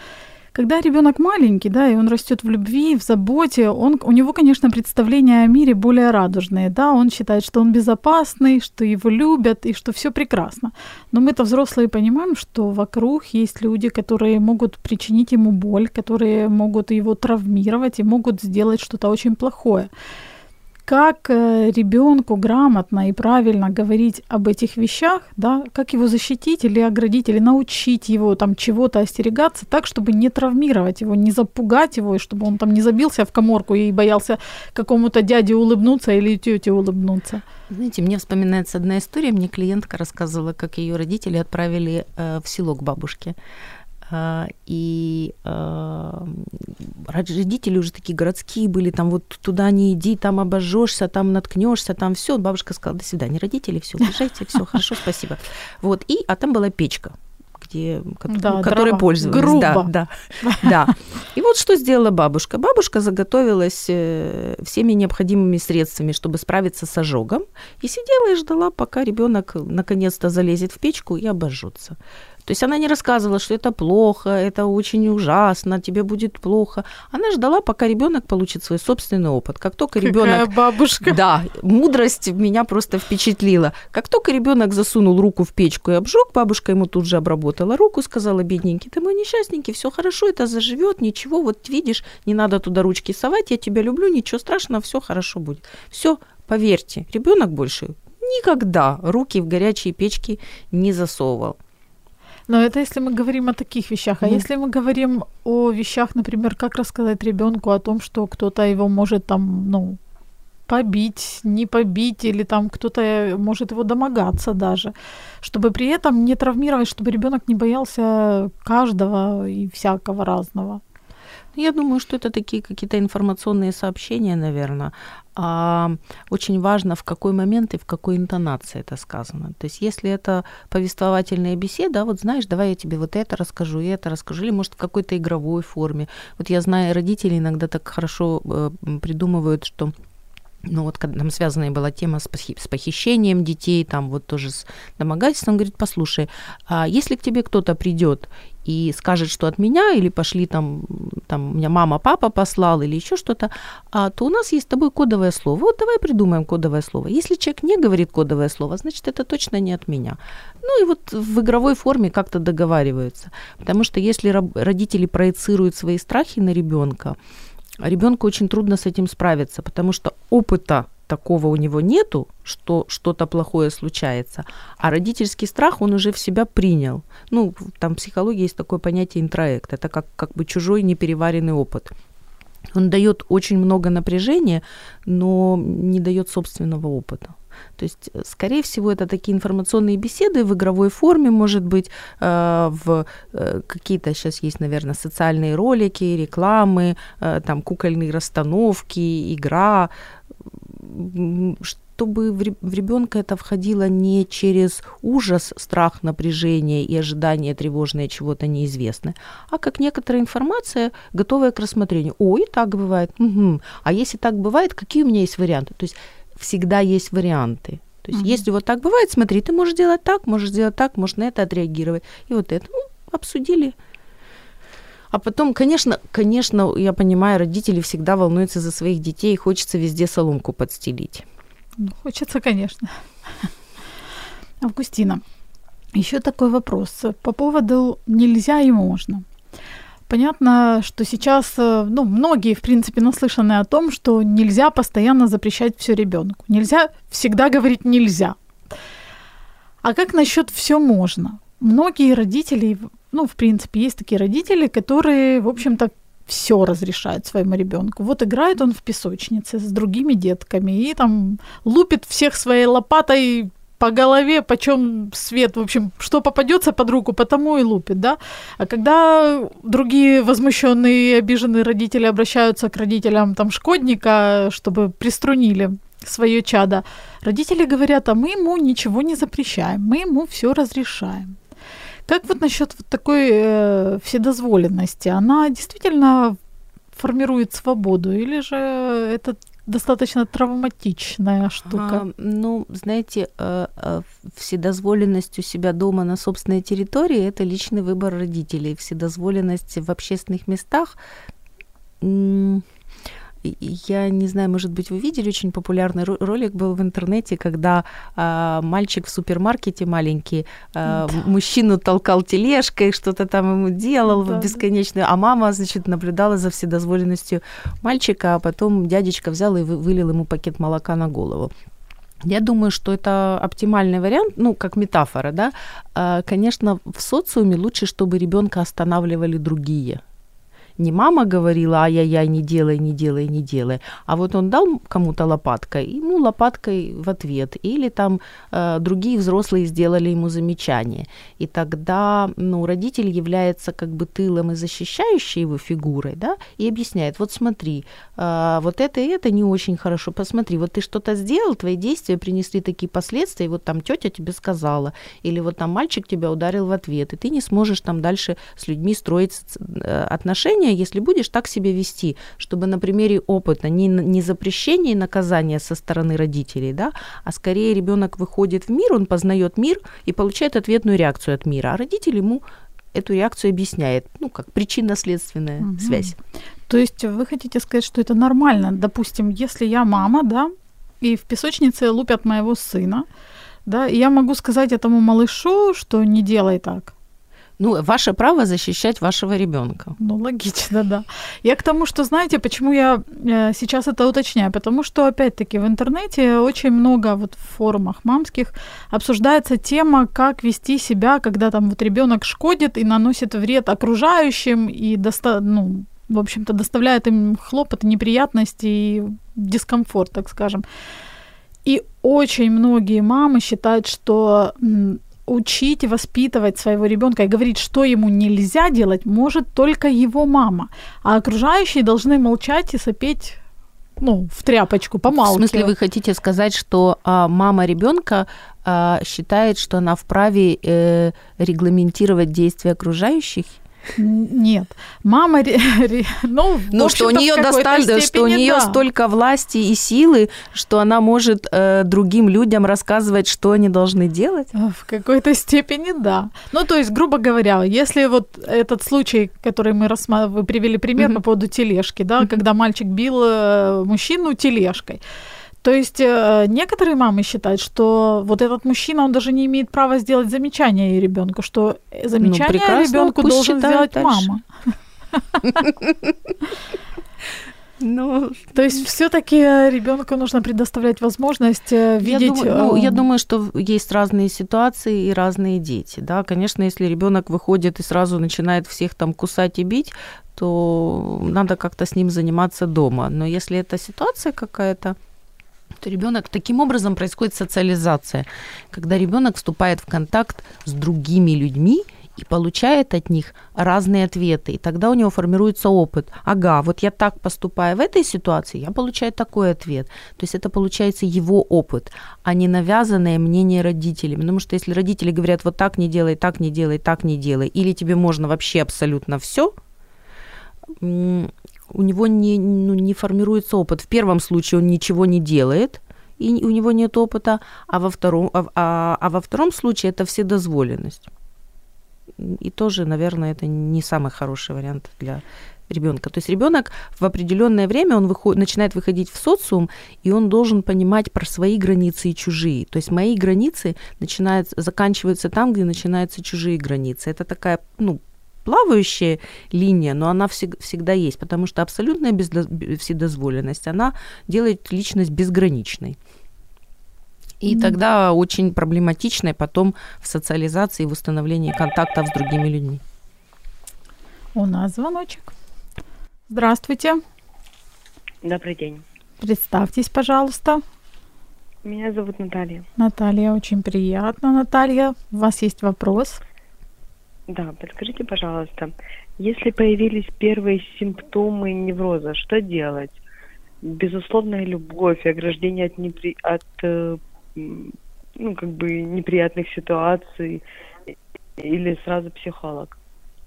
Когда ребенок маленький, да, и он растет в любви, в заботе, он, у него, конечно, представления о мире более радужные, да, он считает, что он безопасный, что его любят и что все прекрасно. Но мы-то взрослые понимаем, что вокруг есть люди, которые могут причинить ему боль, которые могут его травмировать и могут сделать что-то очень плохое как э, ребенку грамотно и правильно говорить об этих вещах, да, как его защитить или оградить, или научить его там чего-то остерегаться так, чтобы не травмировать его, не запугать его, и чтобы он там не забился в коморку и боялся какому-то дяде улыбнуться или тете улыбнуться. Знаете, мне вспоминается одна история. Мне клиентка рассказывала, как ее родители отправили э, в село к бабушке. А, и э, родители уже такие городские были, там вот туда не иди, там обожжешься, там наткнешься, там все. Бабушка сказала, до свидания, родители, все, уезжайте, все, хорошо, спасибо. Вот, и, а там была печка, где, да, которой дрова. пользовались. Грубо. Да, да, да. И вот что сделала бабушка. Бабушка заготовилась э, всеми необходимыми средствами, чтобы справиться с ожогом, и сидела и ждала, пока ребенок наконец-то залезет в печку и обожжется. То есть она не рассказывала, что это плохо, это очень ужасно, тебе будет плохо. Она ждала, пока ребенок получит свой собственный опыт. Как только ребенок... бабушка. Да, мудрость меня просто впечатлила. Как только ребенок засунул руку в печку и обжег, бабушка ему тут же обработала руку, сказала, бедненький, ты мой несчастненький, все хорошо, это заживет, ничего, вот видишь, не надо туда ручки совать, я тебя люблю, ничего страшного, все хорошо будет. Все, поверьте, ребенок больше никогда руки в горячие печки не засовывал. Но это если мы говорим о таких вещах. А mm. если мы говорим о вещах, например, как рассказать ребенку о том, что кто-то его может там, ну, побить, не побить, или там кто-то может его домогаться даже, чтобы при этом не травмировать, чтобы ребенок не боялся каждого и всякого разного. Я думаю, что это такие какие-то информационные сообщения, наверное. А очень важно, в какой момент и в какой интонации это сказано. То есть, если это повествовательная беседа, вот знаешь, давай я тебе вот это расскажу, и это расскажу, или может в какой-то игровой форме. Вот я знаю, родители иногда так хорошо э, придумывают, что ну вот когда там связанная была тема с, похищением детей, там вот тоже с домогательством, говорит, послушай, а если к тебе кто-то придет и скажет, что от меня, или пошли там, там меня мама, папа послал, или еще что-то, а, то у нас есть с тобой кодовое слово. Вот давай придумаем кодовое слово. Если человек не говорит кодовое слово, значит, это точно не от меня. Ну и вот в игровой форме как-то договариваются. Потому что если родители проецируют свои страхи на ребенка, ребенку очень трудно с этим справиться, потому что опыта такого у него нету, что что-то плохое случается, а родительский страх он уже в себя принял. Ну, там в психологии есть такое понятие интроект, это как, как бы чужой непереваренный опыт. Он дает очень много напряжения, но не дает собственного опыта. То есть, э, скорее всего, это такие информационные беседы в игровой форме, может быть, э, в э, какие-то сейчас есть, наверное, социальные ролики, рекламы, там кукольные расстановки, игра, чтобы в ребенка это входило не через ужас, страх, напряжение и ожидание тревожное чего-то неизвестное, а как некоторая информация, готовая к рассмотрению. О, и так бывает. Угу. А если так бывает, какие у меня есть варианты? То есть всегда есть варианты. То есть, mm если вот так бывает, смотри, ты можешь делать так, можешь сделать так, можешь на это отреагировать. И вот это, ну, обсудили. А потом, конечно, конечно, я понимаю, родители всегда волнуются за своих детей, и хочется везде соломку подстелить. Ну, хочется, конечно. Августина, еще такой вопрос по поводу нельзя и можно. Понятно, что сейчас, э, ну, многие, в принципе, наслышаны о том, что нельзя постоянно запрещать все ребенку. Нельзя всегда говорить нельзя. А как насчет все можно? Многие родители, ну, в принципе, есть такие родители, которые, в общем-то, все разрешают своему ребенку. Вот играет он в песочнице с другими детками и там лупит всех своей лопатой по голове, почем свет, в общем, что попадется под руку, потому и лупит, да. А когда другие возмущенные и обиженные родители обращаются к родителям там шкодника, чтобы приструнили свое чадо, родители говорят, а мы ему ничего не запрещаем, мы ему все разрешаем. Как вот насчет вот такой э, вседозволенности? Она действительно формирует свободу, или же это достаточно травматичная штука. А, ну, знаете, э, э, вседозволенность у себя дома на собственной территории – это личный выбор родителей. Вседозволенность в общественных местах я не знаю, может быть, вы видели, очень популярный ролик был в интернете, когда а, мальчик в супермаркете маленький, а, да. мужчину толкал тележкой, что-то там ему делал да, бесконечно, а мама, значит, наблюдала за вседозволенностью мальчика, а потом дядечка взял и вылил ему пакет молока на голову. Я думаю, что это оптимальный вариант, ну, как метафора, да. А, конечно, в социуме лучше, чтобы ребенка останавливали другие не мама говорила, ай-яй-яй, не делай, не делай, не делай, а вот он дал кому-то лопаткой, ему лопаткой в ответ, или там э, другие взрослые сделали ему замечание, и тогда, ну, родитель является как бы тылом и защищающей его фигурой, да, и объясняет, вот смотри, э, вот это и это не очень хорошо, посмотри, вот ты что-то сделал, твои действия принесли такие последствия, и вот там тетя тебе сказала, или вот там мальчик тебя ударил в ответ, и ты не сможешь там дальше с людьми строить э, отношения, отношения, если будешь так себя вести, чтобы на примере опыта не, не запрещение и наказание со стороны родителей, да, а скорее ребенок выходит в мир, он познает мир и получает ответную реакцию от мира, а родитель ему эту реакцию объясняет, ну, как причинно-следственная угу. связь. То есть вы хотите сказать, что это нормально? Допустим, если я мама, да, и в песочнице лупят моего сына, да, и я могу сказать этому малышу, что не делай так. Ну, ваше право защищать вашего ребенка. Ну, логично, да. Я к тому, что, знаете, почему я э, сейчас это уточняю? Потому что, опять-таки, в интернете очень много вот в форумах мамских обсуждается тема, как вести себя, когда там вот ребенок шкодит и наносит вред окружающим и доста ну, в общем-то, доставляет им хлопоты, неприятности и дискомфорт, так скажем. И очень многие мамы считают, что учить и воспитывать своего ребенка и говорить, что ему нельзя делать, может только его мама. А окружающие должны молчать и сопеть ну, в тряпочку, помалкивать. В смысле, вы хотите сказать, что а, мама ребенка а, считает, что она вправе э, регламентировать действия окружающих? Нет. Мама, ну, ну что у нее достали, что у нее да. столько власти и силы, что она может э, другим людям рассказывать, что они должны делать. В какой-то степени, да. Ну, то есть, грубо говоря, если вот этот случай, который мы рассматривали, вы привели пример mm-hmm. по поводу тележки, да, mm-hmm. когда мальчик бил э, мужчину тележкой. То есть э, некоторые мамы считают, что вот этот мужчина, он даже не имеет права сделать замечание ребенку, что замечание ну, ребенку должен сделать дальше. мама. Ну, то есть все-таки ребенку нужно предоставлять возможность э, видеть. Я думаю, ну, я думаю, что есть разные ситуации и разные дети. Да, конечно, если ребенок выходит и сразу начинает всех там кусать и бить, то надо как-то с ним заниматься дома. Но если это ситуация какая-то, то ребенок таким образом происходит социализация, когда ребенок вступает в контакт с другими людьми и получает от них разные ответы. И тогда у него формируется опыт. Ага, вот я так поступаю в этой ситуации, я получаю такой ответ. То есть это получается его опыт, а не навязанное мнение родителей. Потому что если родители говорят, вот так не делай, так не делай, так не делай, или тебе можно вообще абсолютно все, у него не, ну, не формируется опыт. В первом случае он ничего не делает, и у него нет опыта, а во втором, а, а, а во втором случае это вседозволенность. И тоже, наверное, это не самый хороший вариант для ребенка. То есть ребенок в определенное время он выходит, начинает выходить в социум, и он должен понимать про свои границы и чужие. То есть мои границы начинают, заканчиваются там, где начинаются чужие границы. Это такая, ну, плавающая линия, но она всег- всегда есть, потому что абсолютная бездо- вседозволенность, она делает личность безграничной. И mm-hmm. тогда очень проблематичной потом в социализации и в установлении контактов с другими людьми. У нас звоночек. Здравствуйте. Добрый день. Представьтесь, пожалуйста. Меня зовут Наталья. Наталья, очень приятно, Наталья. У вас есть вопрос? Да, подскажите, пожалуйста, если появились первые симптомы невроза, что делать? Безусловная любовь, ограждение от, непри... от э, ну, как бы неприятных ситуаций или сразу психолог?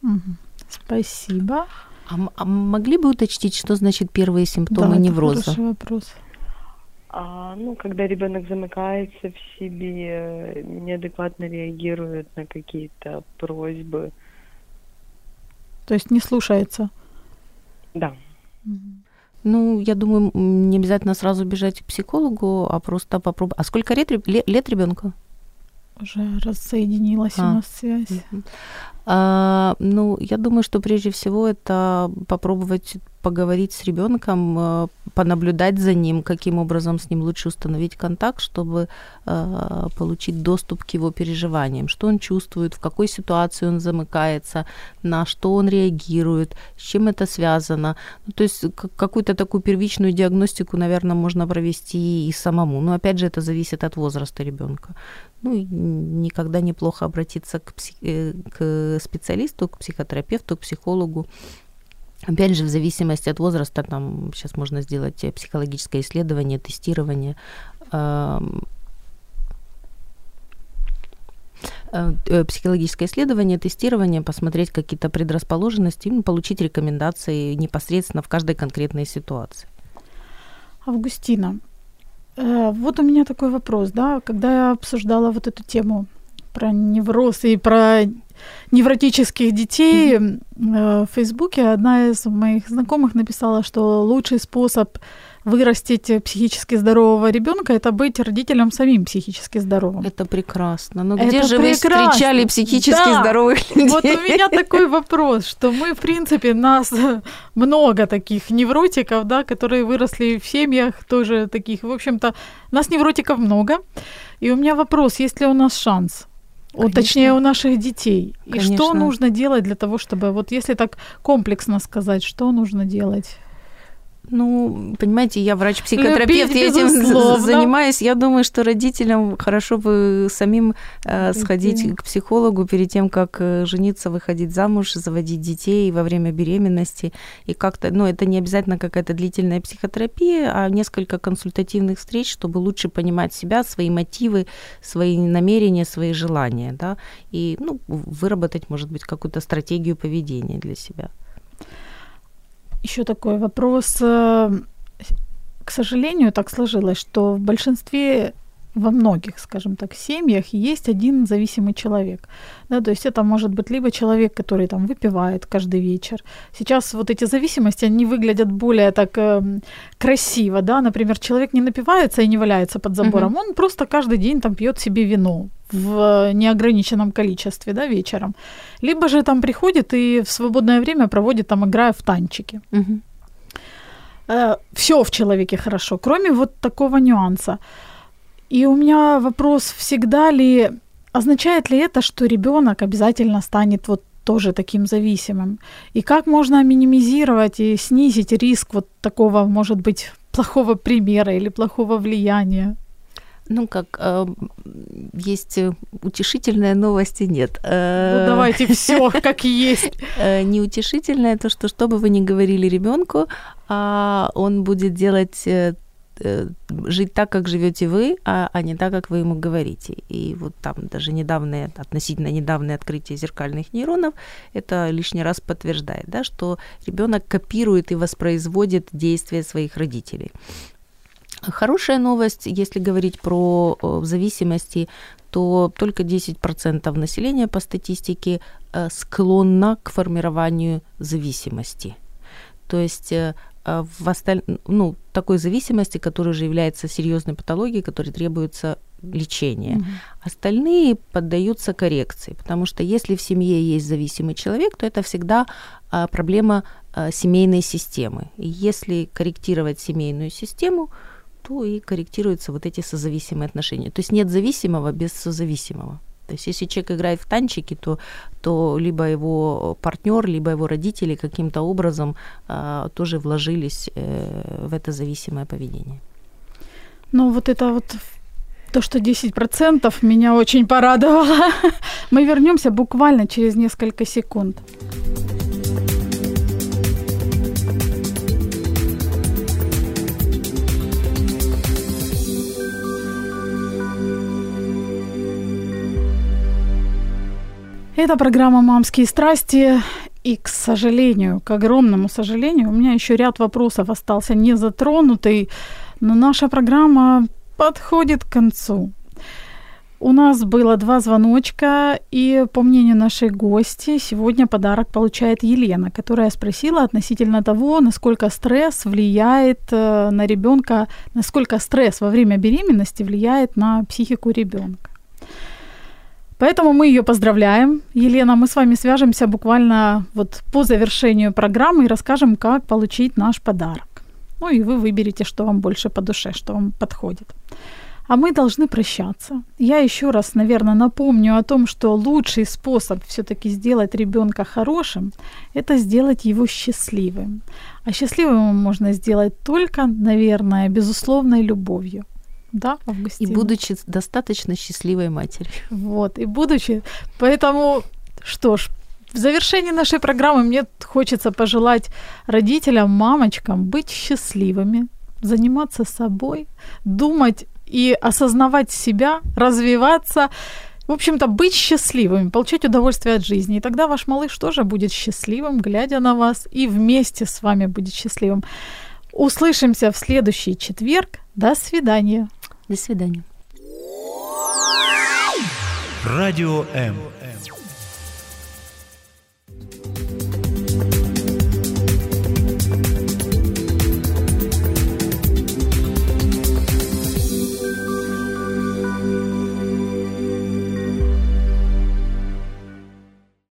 Угу. Спасибо. А, а могли бы уточнить, что значит первые симптомы да, невроза? Это вопрос. А, ну, когда ребенок замыкается в себе, неадекватно реагирует на какие-то просьбы. То есть не слушается. Да. Ну, я думаю, не обязательно сразу бежать к психологу, а просто попробовать. А сколько лет, лет ребенку? Уже рассоединилась у А. нас связь. А, ну, я думаю, что прежде всего это попробовать поговорить с ребенком, э, понаблюдать за ним, каким образом с ним лучше установить контакт, чтобы э, получить доступ к его переживаниям, что он чувствует, в какой ситуации он замыкается, на что он реагирует, с чем это связано. Ну, то есть какую-то такую первичную диагностику, наверное, можно провести и самому. Но опять же, это зависит от возраста ребенка. Ну, никогда неплохо обратиться к, псих- э, к специалисту, к психотерапевту, к психологу. Опять же, в зависимости от возраста, там сейчас можно сделать э, психологическое исследование, тестирование. Э, э, психологическое исследование, тестирование, посмотреть какие-то предрасположенности, ну, получить рекомендации непосредственно в каждой конкретной ситуации. Августина, вот у меня такой вопрос, да, когда я обсуждала вот эту тему про невроз и про невротических детей, э, в Фейсбуке одна из моих знакомых написала, что лучший способ вырастить психически здорового ребенка это быть родителем самим психически здоровым. Это прекрасно. Но Это где же вы прекрасно. встречали психически Да. здоровых людей? Вот у меня такой вопрос, что мы, в принципе, нас много таких невротиков, да, которые выросли в семьях тоже таких. В общем-то, нас невротиков много. И у меня вопрос, есть ли у нас шанс? Конечно. точнее, у наших детей. И что Конечно. нужно делать для того, чтобы, вот если так комплексно сказать, что нужно делать? Ну, понимаете, я врач-психотерапевт, я этим занимаюсь. Я думаю, что родителям хорошо бы самим э, сходить к психологу перед тем, как э, жениться, выходить замуж, заводить детей во время беременности. И как-то, ну, это не обязательно какая-то длительная психотерапия, а несколько консультативных встреч, чтобы лучше понимать себя, свои мотивы, свои намерения, свои желания, да, и, ну, выработать, может быть, какую-то стратегию поведения для себя. Еще такой вопрос. Э, К сожалению, так сложилось, что в большинстве во многих, скажем так, семьях есть один зависимый человек. Да, то есть это может быть либо человек, который там выпивает каждый вечер. Сейчас вот эти зависимости, они выглядят более так эм, красиво, да, например, человек не напивается и не валяется под забором, он просто каждый день там пьет себе вино в неограниченном количестве, да, вечером. Либо же там приходит и в свободное время проводит там, играя в танчики. Мгм. все в человеке хорошо, кроме вот такого нюанса. И у меня вопрос, всегда ли, означает ли это, что ребенок обязательно станет вот тоже таким зависимым? И как можно минимизировать и снизить риск вот такого, может быть, плохого примера или плохого влияния? Ну, как э, есть утешительная новость и нет. Э, Ну, давайте все как есть. э, Неутешительное то, что что бы вы ни говорили ребенку, а он будет делать э, жить так, как живете вы, а, а не так, как вы ему говорите. И вот там даже недавнее, относительно недавнее открытие зеркальных нейронов это лишний раз подтверждает, да, что ребенок копирует и воспроизводит действия своих родителей. Хорошая новость, если говорить про э, зависимости, то только 10% населения по статистике э, склонно к формированию зависимости. То есть э, в осталь... ну, такой зависимости, которая уже является серьезной патологией, которой требуется лечение. Остальные поддаются коррекции, потому что если в семье есть зависимый человек, то это всегда а, проблема а, семейной системы. И если корректировать семейную систему, то и корректируются вот эти созависимые отношения. То есть нет зависимого без созависимого. То есть если человек играет в танчики, то, то либо его партнер, либо его родители каким-то образом а, тоже вложились э, в это зависимое поведение. Ну, вот это вот то, что 10% меня очень порадовало. Мы вернемся буквально через несколько секунд. Это программа «Мамские страсти». И, к сожалению, к огромному сожалению, у меня еще ряд вопросов остался не затронутый. Но наша программа подходит к концу. У нас было два звоночка, и по мнению нашей гости, сегодня подарок получает Елена, которая спросила относительно того, насколько стресс влияет э, на ребенка, насколько стресс во время беременности влияет на психику ребенка. Поэтому мы ее поздравляем. Елена, мы с вами свяжемся буквально вот по завершению программы и расскажем, как получить наш подарок. Ну и вы выберете, что вам больше по душе, что вам подходит. А мы должны прощаться. Я еще раз, наверное, напомню о том, что лучший способ все-таки сделать ребенка хорошим – это сделать его счастливым. А счастливым можно сделать только, наверное, безусловной любовью. Да, Августина? И будучи достаточно счастливой матерью. Вот, и будучи. Поэтому, что ж, в завершении нашей программы мне хочется пожелать родителям, мамочкам быть счастливыми, заниматься собой, думать и осознавать себя, развиваться, в общем-то, быть счастливыми, получать удовольствие от жизни. И тогда ваш малыш тоже будет счастливым, глядя на вас, и вместе с вами будет счастливым. Услышимся в следующий четверг. До свидания. До свидания. Радио М.